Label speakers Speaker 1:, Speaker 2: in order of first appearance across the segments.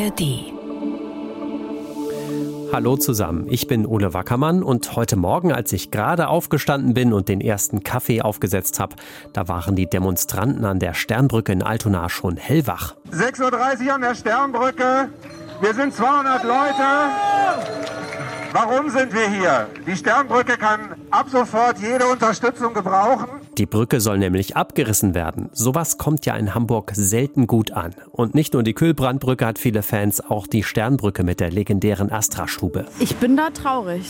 Speaker 1: ARD.
Speaker 2: Hallo zusammen, ich bin Ole Wackermann und heute Morgen, als ich gerade aufgestanden bin und den ersten Kaffee aufgesetzt habe, da waren die Demonstranten an der Sternbrücke in Altona schon hellwach.
Speaker 3: 6.30 Uhr an der Sternbrücke. Wir sind 200 Leute. Warum sind wir hier? Die Sternbrücke kann ab sofort jede Unterstützung gebrauchen.
Speaker 2: Die Brücke soll nämlich abgerissen werden. Sowas kommt ja in Hamburg selten gut an. Und nicht nur die Kühlbrandbrücke hat viele Fans, auch die Sternbrücke mit der legendären Astra-Schube.
Speaker 4: Ich bin da traurig.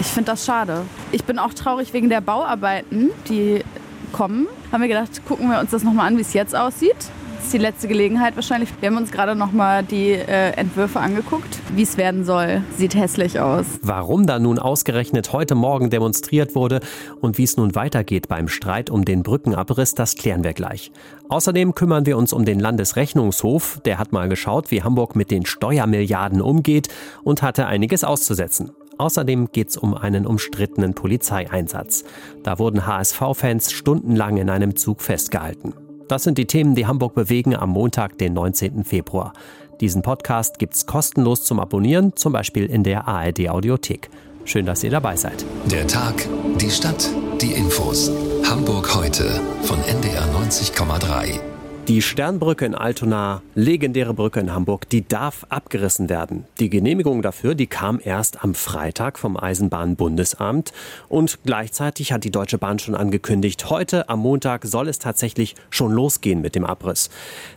Speaker 4: Ich finde das schade. Ich bin auch traurig wegen der Bauarbeiten, die kommen. Haben wir gedacht, gucken wir uns das nochmal an, wie es jetzt aussieht ist die letzte Gelegenheit wahrscheinlich. Wir haben uns gerade noch mal die äh, Entwürfe angeguckt, wie es werden soll. Sieht hässlich aus.
Speaker 2: Warum da nun ausgerechnet heute Morgen demonstriert wurde und wie es nun weitergeht beim Streit um den Brückenabriss, das klären wir gleich. Außerdem kümmern wir uns um den Landesrechnungshof. Der hat mal geschaut, wie Hamburg mit den Steuermilliarden umgeht und hatte einiges auszusetzen. Außerdem geht es um einen umstrittenen Polizeieinsatz. Da wurden HSV-Fans stundenlang in einem Zug festgehalten. Das sind die Themen, die Hamburg bewegen am Montag, den 19. Februar. Diesen Podcast gibt's kostenlos zum Abonnieren, zum Beispiel in der ARD Audiothek. Schön, dass ihr dabei seid.
Speaker 1: Der Tag, die Stadt, die Infos. Hamburg heute von NDR 90,3.
Speaker 2: Die Sternbrücke in Altona, legendäre Brücke in Hamburg, die darf abgerissen werden. Die Genehmigung dafür, die kam erst am Freitag vom Eisenbahnbundesamt und gleichzeitig hat die Deutsche Bahn schon angekündigt, heute am Montag soll es tatsächlich schon losgehen mit dem Abriss.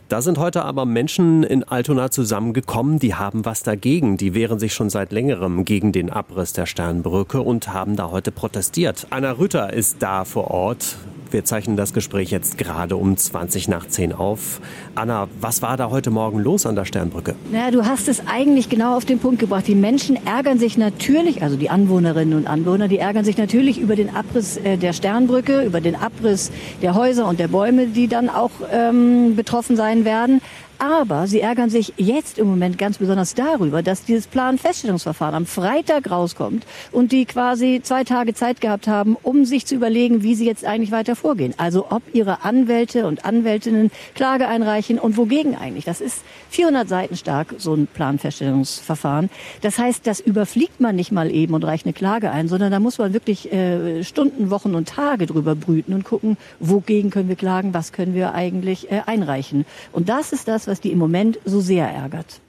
Speaker 2: Da sind heute aber Menschen in Altona zusammengekommen, die haben was dagegen. Die wehren sich schon seit längerem gegen den Abriss der Sternbrücke und haben da heute protestiert. Anna Rütter ist da vor Ort. Wir zeichnen das Gespräch jetzt gerade um 20 nach 10 auf. Anna, was war da heute Morgen los an der Sternbrücke?
Speaker 5: Naja, du hast es eigentlich genau auf den Punkt gebracht. Die Menschen ärgern sich natürlich, also die Anwohnerinnen und Anwohner, die ärgern sich natürlich über den Abriss äh, der Sternbrücke, über den Abriss der Häuser und der Bäume, die dann auch ähm, betroffen sein werden. Aber sie ärgern sich jetzt im Moment ganz besonders darüber, dass dieses Planfeststellungsverfahren am Freitag rauskommt und die quasi zwei Tage Zeit gehabt haben, um sich zu überlegen, wie sie jetzt eigentlich weiter vorgehen. Also ob ihre Anwälte und Anwältinnen Klage einreichen und wogegen eigentlich. Das ist 400 Seiten stark, so ein Planfeststellungsverfahren. Das heißt, das überfliegt man nicht mal eben und reicht eine Klage ein, sondern da muss man wirklich äh, Stunden, Wochen und Tage drüber brüten und gucken, wogegen können wir klagen, was können wir eigentlich äh, einreichen. Und das ist das, was die im Moment so sehr ärgert.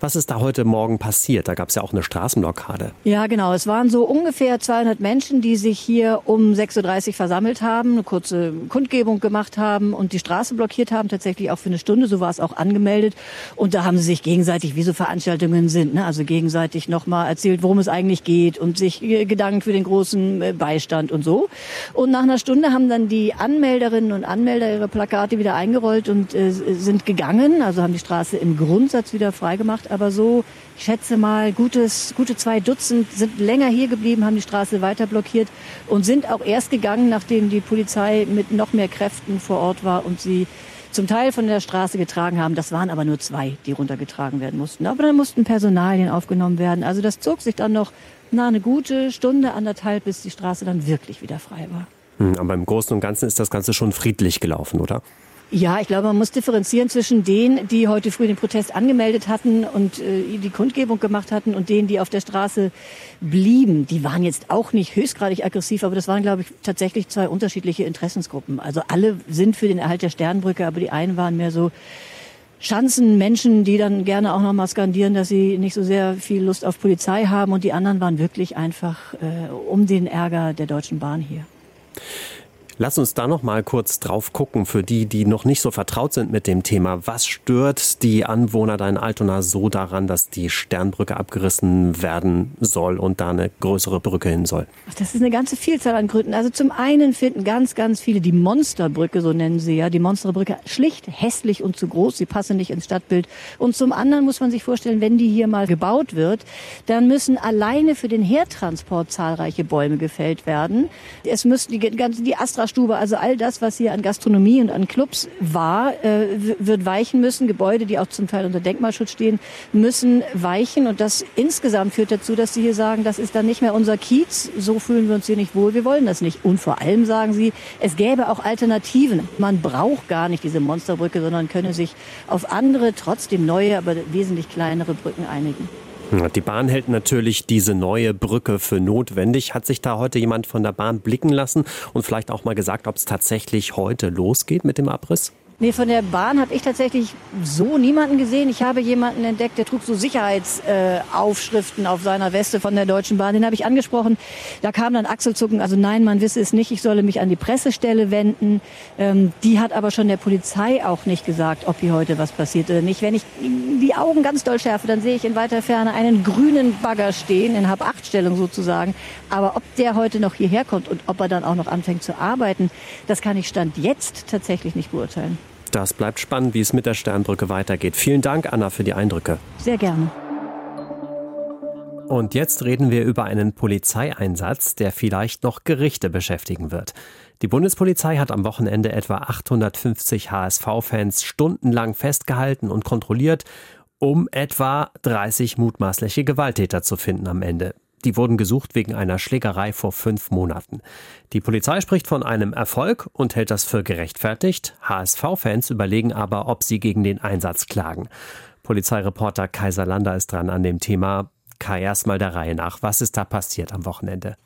Speaker 2: Was ist da heute Morgen passiert? Da gab es ja auch eine Straßenblockade.
Speaker 5: Ja, genau. Es waren so ungefähr 200 Menschen, die sich hier um 6.30 Uhr versammelt haben, eine kurze Kundgebung gemacht haben und die Straße blockiert haben, tatsächlich auch für eine Stunde. So war es auch angemeldet. Und da haben sie sich gegenseitig, wie so Veranstaltungen sind, ne? also gegenseitig nochmal erzählt, worum es eigentlich geht und sich gedankt für den großen äh, Beistand und so. Und nach einer Stunde haben dann die Anmelderinnen und Anmelder ihre Plakate wieder eingerollt und äh, sind gegangen, also haben die Straße im Grundsatz wieder frei gemacht, aber so, ich schätze mal, gutes, gute zwei Dutzend sind länger hier geblieben, haben die Straße weiter blockiert und sind auch erst gegangen, nachdem die Polizei mit noch mehr Kräften vor Ort war und sie zum Teil von der Straße getragen haben. Das waren aber nur zwei, die runtergetragen werden mussten. Aber dann mussten Personalien aufgenommen werden. Also das zog sich dann noch na, eine gute Stunde, anderthalb, bis die Straße dann wirklich wieder frei war.
Speaker 2: Hm, aber im Großen und Ganzen ist das Ganze schon friedlich gelaufen, oder?
Speaker 5: Ja, ich glaube, man muss differenzieren zwischen denen, die heute früh den Protest angemeldet hatten und äh, die Kundgebung gemacht hatten und denen, die auf der Straße blieben. Die waren jetzt auch nicht höchstgradig aggressiv, aber das waren, glaube ich, tatsächlich zwei unterschiedliche Interessensgruppen. Also alle sind für den Erhalt der Sternbrücke, aber die einen waren mehr so Schanzenmenschen, die dann gerne auch noch mal skandieren, dass sie nicht so sehr viel Lust auf Polizei haben und die anderen waren wirklich einfach äh, um den Ärger der Deutschen Bahn hier.
Speaker 2: Lass uns da noch mal kurz drauf gucken für die, die noch nicht so vertraut sind mit dem Thema. Was stört die Anwohner da in Altona so daran, dass die Sternbrücke abgerissen werden soll und da eine größere Brücke hin soll?
Speaker 5: Das ist eine ganze Vielzahl an Gründen. Also zum einen finden ganz, ganz viele die Monsterbrücke, so nennen sie ja, die Monsterbrücke schlicht hässlich und zu groß. Sie passen nicht ins Stadtbild. Und zum anderen muss man sich vorstellen, wenn die hier mal gebaut wird, dann müssen alleine für den Hertransport zahlreiche Bäume gefällt werden. Es müssen die ganze, die Astra Feuerstube, also all das, was hier an Gastronomie und an Clubs war, äh, wird weichen müssen. Gebäude, die auch zum Teil unter Denkmalschutz stehen, müssen weichen. Und das insgesamt führt dazu, dass sie hier sagen, das ist dann nicht mehr unser Kiez. So fühlen wir uns hier nicht wohl. Wir wollen das nicht. Und vor allem sagen sie, es gäbe auch Alternativen. Man braucht gar nicht diese Monsterbrücke, sondern könne sich auf andere, trotzdem neue, aber wesentlich kleinere Brücken einigen.
Speaker 2: Die Bahn hält natürlich diese neue Brücke für notwendig. Hat sich da heute jemand von der Bahn blicken lassen und vielleicht auch mal gesagt, ob es tatsächlich heute losgeht mit dem Abriss?
Speaker 5: Nee, von der Bahn habe ich tatsächlich so niemanden gesehen. Ich habe jemanden entdeckt, der trug so Sicherheitsaufschriften äh, auf seiner Weste von der Deutschen Bahn. Den habe ich angesprochen. Da kam dann Achselzucken. Also nein, man wisse es nicht. Ich solle mich an die Pressestelle wenden. Ähm, die hat aber schon der Polizei auch nicht gesagt, ob hier heute was passiert oder nicht. Wenn ich die Augen ganz doll schärfe, dann sehe ich in weiter Ferne einen grünen Bagger stehen, in Hab-Acht-Stellung sozusagen. Aber ob der heute noch hierher kommt und ob er dann auch noch anfängt zu arbeiten, das kann ich Stand jetzt tatsächlich nicht beurteilen.
Speaker 2: Das bleibt spannend, wie es mit der Sternbrücke weitergeht. Vielen Dank, Anna, für die Eindrücke.
Speaker 5: Sehr gerne.
Speaker 2: Und jetzt reden wir über einen Polizeieinsatz, der vielleicht noch Gerichte beschäftigen wird. Die Bundespolizei hat am Wochenende etwa 850 HSV-Fans stundenlang festgehalten und kontrolliert, um etwa 30 mutmaßliche Gewalttäter zu finden am Ende. Die wurden gesucht wegen einer Schlägerei vor fünf Monaten. Die Polizei spricht von einem Erfolg und hält das für gerechtfertigt. HSV-Fans überlegen aber, ob sie gegen den Einsatz klagen. Polizeireporter Kaiser Lander ist dran an dem Thema. Kai, erstmal der Reihe nach. Was ist da passiert am Wochenende?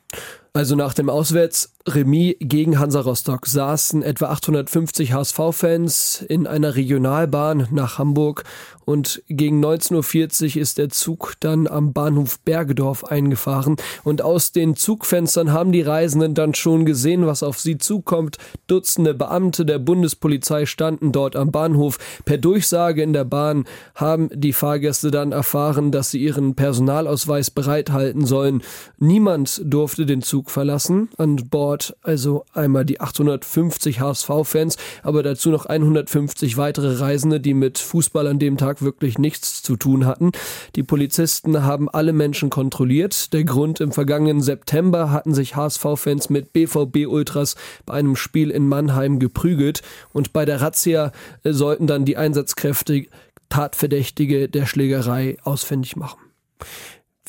Speaker 6: Also nach dem Auswärtsremis gegen Hansa Rostock saßen etwa 850 HSV-Fans in einer Regionalbahn nach Hamburg und gegen 19.40 Uhr ist der Zug dann am Bahnhof Bergedorf eingefahren und aus den Zugfenstern haben die Reisenden dann schon gesehen, was auf sie zukommt. Dutzende Beamte der Bundespolizei standen dort am Bahnhof. Per Durchsage in der Bahn haben die Fahrgäste dann erfahren, dass sie ihren Personalausweis bereithalten sollen. Niemand durfte den Zug verlassen. An Bord also einmal die 850 HSV-Fans, aber dazu noch 150 weitere Reisende, die mit Fußball an dem Tag wirklich nichts zu tun hatten. Die Polizisten haben alle Menschen kontrolliert. Der Grund im vergangenen September hatten sich HSV-Fans mit BVB-Ultras bei einem Spiel in Mannheim geprügelt und bei der Razzia sollten dann die Einsatzkräfte Tatverdächtige der Schlägerei ausfindig machen.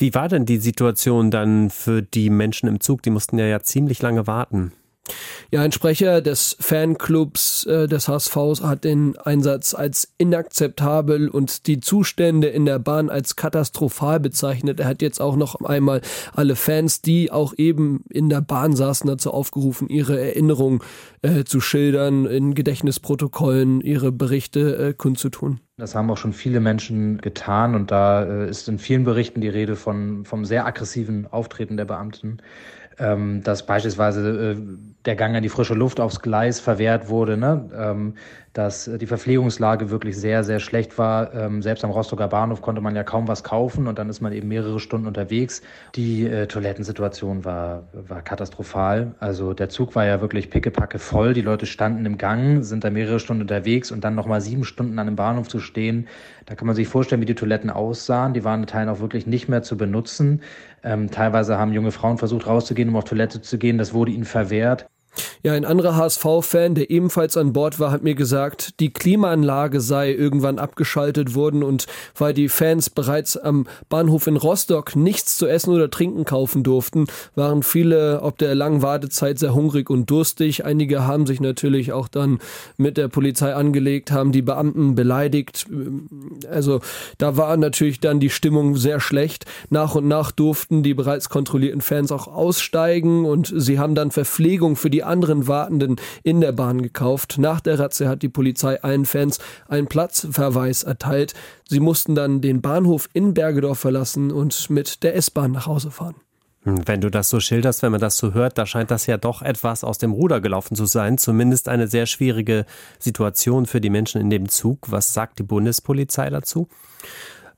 Speaker 2: Wie war denn die Situation dann für die Menschen im Zug? Die mussten ja, ja ziemlich lange warten.
Speaker 6: Ja, ein Sprecher des Fanclubs äh, des HSVs hat den Einsatz als inakzeptabel und die Zustände in der Bahn als katastrophal bezeichnet. Er hat jetzt auch noch einmal alle Fans, die auch eben in der Bahn saßen, dazu aufgerufen, ihre Erinnerungen äh, zu schildern, in Gedächtnisprotokollen ihre Berichte äh, kundzutun.
Speaker 7: Das haben auch schon viele Menschen getan und da äh, ist in vielen Berichten die Rede von, vom sehr aggressiven Auftreten der Beamten ähm, dass beispielsweise äh, der Gang an die frische Luft aufs Gleis verwehrt wurde, ne? ähm, dass die Verpflegungslage wirklich sehr, sehr schlecht war. Ähm, selbst am Rostocker Bahnhof konnte man ja kaum was kaufen und dann ist man eben mehrere Stunden unterwegs. Die äh, Toilettensituation war, war katastrophal. Also der Zug war ja wirklich pickepacke voll. Die Leute standen im Gang, sind da mehrere Stunden unterwegs und dann nochmal sieben Stunden an einem Bahnhof zu stehen. Da kann man sich vorstellen, wie die Toiletten aussahen. Die waren in Teilen auch wirklich nicht mehr zu benutzen. Ähm, teilweise haben junge Frauen versucht rauszugehen, um auf Toilette zu gehen. Das wurde ihnen verwehrt.
Speaker 6: Ja, ein anderer HSV-Fan, der ebenfalls an Bord war, hat mir gesagt, die Klimaanlage sei irgendwann abgeschaltet worden und weil die Fans bereits am Bahnhof in Rostock nichts zu essen oder trinken kaufen durften, waren viele ob der langen Wartezeit sehr hungrig und durstig. Einige haben sich natürlich auch dann mit der Polizei angelegt, haben die Beamten beleidigt. Also da war natürlich dann die Stimmung sehr schlecht. Nach und nach durften die bereits kontrollierten Fans auch aussteigen und sie haben dann Verpflegung für die anderen Wartenden in der Bahn gekauft. Nach der Ratze hat die Polizei allen Fans einen Platzverweis erteilt. Sie mussten dann den Bahnhof in Bergedorf verlassen und mit der S-Bahn nach Hause fahren.
Speaker 2: Hm, wenn du das so schilderst, wenn man das so hört, da scheint das ja doch etwas aus dem Ruder gelaufen zu sein. Zumindest eine sehr schwierige Situation für die Menschen in dem Zug. Was sagt die Bundespolizei dazu?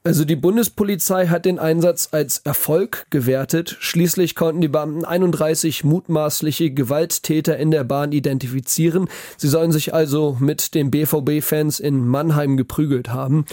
Speaker 6: Also die Bundespolizei hat den Einsatz als Erfolg gewertet. Schließlich konnten die Beamten 31 mutmaßliche Gewalttäter in der Bahn identifizieren. Sie sollen sich also mit den BVB-Fans in Mannheim geprügelt haben.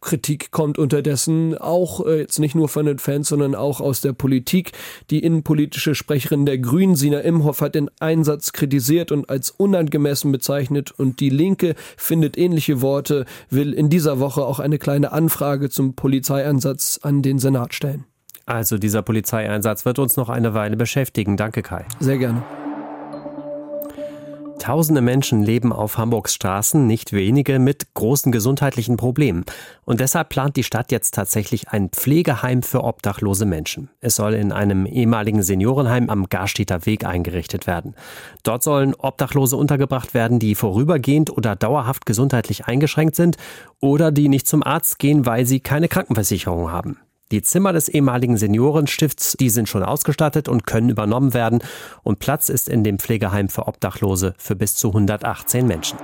Speaker 6: Kritik kommt unterdessen auch äh, jetzt nicht nur von den Fans, sondern auch aus der Politik. Die innenpolitische Sprecherin der Grünen, Sina Imhoff, hat den Einsatz kritisiert und als unangemessen bezeichnet und die Linke findet ähnliche Worte, will in dieser Woche auch eine kleine Anfrage zum Polizeieinsatz an den Senat stellen.
Speaker 2: Also dieser Polizeieinsatz wird uns noch eine Weile beschäftigen. Danke, Kai.
Speaker 6: Sehr gerne.
Speaker 2: Tausende Menschen leben auf Hamburgs Straßen, nicht wenige mit großen gesundheitlichen Problemen. Und deshalb plant die Stadt jetzt tatsächlich ein Pflegeheim für obdachlose Menschen. Es soll in einem ehemaligen Seniorenheim am Garstädter Weg eingerichtet werden. Dort sollen Obdachlose untergebracht werden, die vorübergehend oder dauerhaft gesundheitlich eingeschränkt sind oder die nicht zum Arzt gehen, weil sie keine Krankenversicherung haben. Die Zimmer des ehemaligen Seniorenstifts, die sind schon ausgestattet und können übernommen werden und Platz ist in dem Pflegeheim für Obdachlose für bis zu 118 Menschen.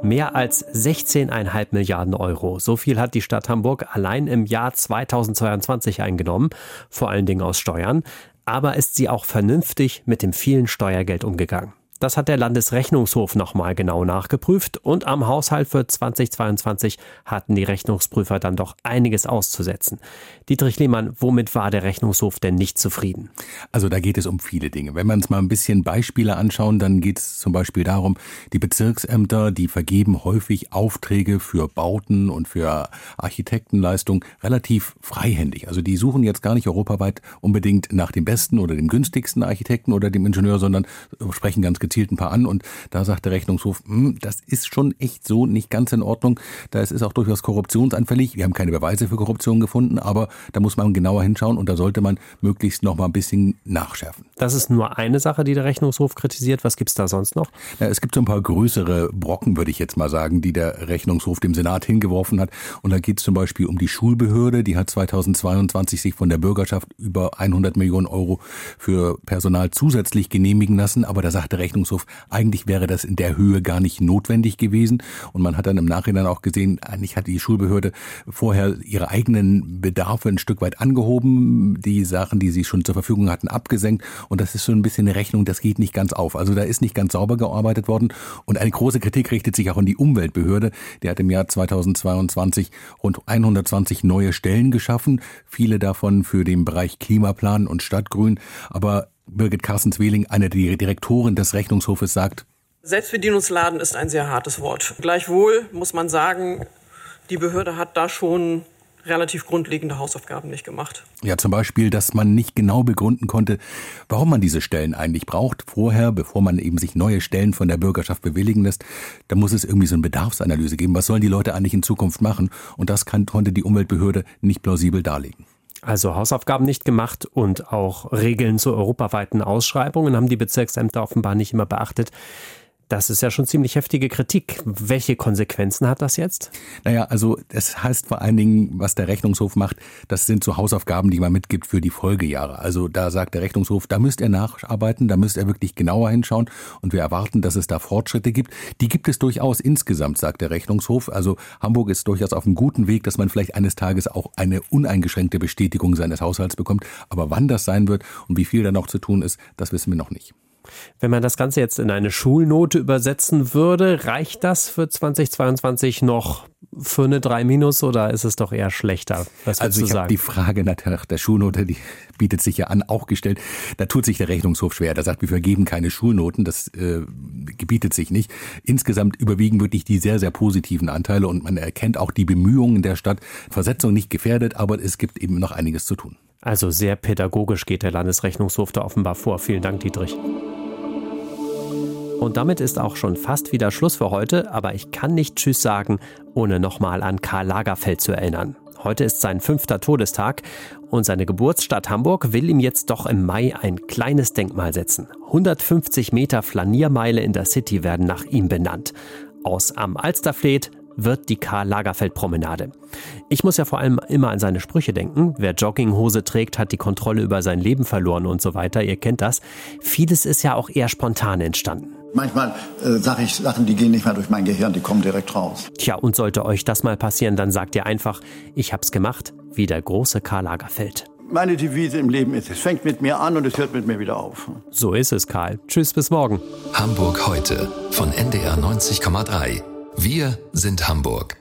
Speaker 2: Mehr als 16,5 Milliarden Euro. So viel hat die Stadt Hamburg allein im Jahr 2022 eingenommen, vor allen Dingen aus Steuern. Aber ist sie auch vernünftig mit dem vielen Steuergeld umgegangen? Das hat der Landesrechnungshof nochmal genau nachgeprüft und am Haushalt für 2022 hatten die Rechnungsprüfer dann doch einiges auszusetzen. Dietrich Lehmann, womit war der Rechnungshof denn nicht zufrieden?
Speaker 8: Also da geht es um viele Dinge. Wenn wir uns mal ein bisschen Beispiele anschauen, dann geht es zum Beispiel darum, die Bezirksämter, die vergeben häufig Aufträge für Bauten und für Architektenleistungen relativ freihändig. Also die suchen jetzt gar nicht europaweit unbedingt nach dem besten oder dem günstigsten Architekten oder dem Ingenieur, sondern sprechen ganz gezielt ein paar an und da sagt der Rechnungshof, hm, das ist schon echt so nicht ganz in Ordnung. Da ist es auch durchaus korruptionsanfällig. Wir haben keine Beweise für Korruption gefunden, aber da muss man genauer hinschauen und da sollte man möglichst noch mal ein bisschen nachschärfen.
Speaker 2: Das ist nur eine Sache, die der Rechnungshof kritisiert. Was gibt es da sonst noch?
Speaker 8: Ja, es gibt so ein paar größere Brocken, würde ich jetzt mal sagen, die der Rechnungshof dem Senat hingeworfen hat. Und da geht es zum Beispiel um die Schulbehörde. Die hat 2022 sich von der Bürgerschaft über 100 Millionen Euro für Personal zusätzlich genehmigen lassen. Aber da sagt der Rechnungshof, Rechnungshof, eigentlich wäre das in der Höhe gar nicht notwendig gewesen. Und man hat dann im Nachhinein auch gesehen, eigentlich hat die Schulbehörde vorher ihre eigenen Bedarfe ein Stück weit angehoben, die Sachen, die sie schon zur Verfügung hatten, abgesenkt. Und das ist so ein bisschen eine Rechnung, das geht nicht ganz auf. Also da ist nicht ganz sauber gearbeitet worden. Und eine große Kritik richtet sich auch an die Umweltbehörde. Die hat im Jahr 2022 rund 120 neue Stellen geschaffen, viele davon für den Bereich Klimaplan und Stadtgrün. Aber Birgit Carstens-Wehling, eine der Direktoren des Rechnungshofes, sagt,
Speaker 9: Selbstbedienungsladen ist ein sehr hartes Wort. Gleichwohl muss man sagen, die Behörde hat da schon relativ grundlegende Hausaufgaben nicht gemacht.
Speaker 8: Ja, zum Beispiel, dass man nicht genau begründen konnte, warum man diese Stellen eigentlich braucht. Vorher, bevor man eben sich neue Stellen von der Bürgerschaft bewilligen lässt, da muss es irgendwie so eine Bedarfsanalyse geben. Was sollen die Leute eigentlich in Zukunft machen? Und das kann, konnte die Umweltbehörde nicht plausibel darlegen.
Speaker 2: Also Hausaufgaben nicht gemacht und auch Regeln zu europaweiten Ausschreibungen haben die Bezirksämter offenbar nicht immer beachtet. Das ist ja schon ziemlich heftige Kritik. Welche Konsequenzen hat das jetzt?
Speaker 8: Naja, also es heißt vor allen Dingen, was der Rechnungshof macht, das sind so Hausaufgaben, die man mitgibt für die Folgejahre. Also da sagt der Rechnungshof, da müsst ihr nacharbeiten, da müsst ihr wirklich genauer hinschauen und wir erwarten, dass es da Fortschritte gibt. Die gibt es durchaus insgesamt, sagt der Rechnungshof. Also Hamburg ist durchaus auf einem guten Weg, dass man vielleicht eines Tages auch eine uneingeschränkte Bestätigung seines Haushalts bekommt. Aber wann das sein wird und wie viel da noch zu tun ist, das wissen wir noch nicht.
Speaker 2: Wenn man das Ganze jetzt in eine Schulnote übersetzen würde, reicht das für 2022 noch für eine 3 minus oder ist es doch eher schlechter?
Speaker 8: Was also ich habe die Frage nach der Schulnote, die bietet sich ja an, auch gestellt. Da tut sich der Rechnungshof schwer. Da sagt, wir vergeben keine Schulnoten, das äh, gebietet sich nicht. Insgesamt überwiegen wirklich die sehr, sehr positiven Anteile und man erkennt auch die Bemühungen der Stadt. Versetzung nicht gefährdet, aber es gibt eben noch einiges zu tun.
Speaker 2: Also sehr pädagogisch geht der Landesrechnungshof da offenbar vor. Vielen Dank, Dietrich. Und damit ist auch schon fast wieder Schluss für heute, aber ich kann nicht Tschüss sagen, ohne nochmal an Karl Lagerfeld zu erinnern. Heute ist sein fünfter Todestag und seine Geburtsstadt Hamburg will ihm jetzt doch im Mai ein kleines Denkmal setzen. 150 Meter Flaniermeile in der City werden nach ihm benannt. Aus Am Alsterfleet wird die Karl Lagerfeld Promenade. Ich muss ja vor allem immer an seine Sprüche denken. Wer Jogginghose trägt, hat die Kontrolle über sein Leben verloren und so weiter. Ihr kennt das. Vieles ist ja auch eher spontan entstanden.
Speaker 10: Manchmal äh, sage ich Sachen, die gehen nicht mehr durch mein Gehirn, die kommen direkt raus.
Speaker 2: Tja, und sollte euch das mal passieren, dann sagt ihr einfach, ich hab's gemacht, wie der große Karl Lagerfeld.
Speaker 10: Meine Devise im Leben ist, es fängt mit mir an und es hört mit mir wieder auf.
Speaker 2: So ist es, Karl. Tschüss, bis morgen.
Speaker 1: Hamburg heute von NDR 90,3. Wir sind Hamburg.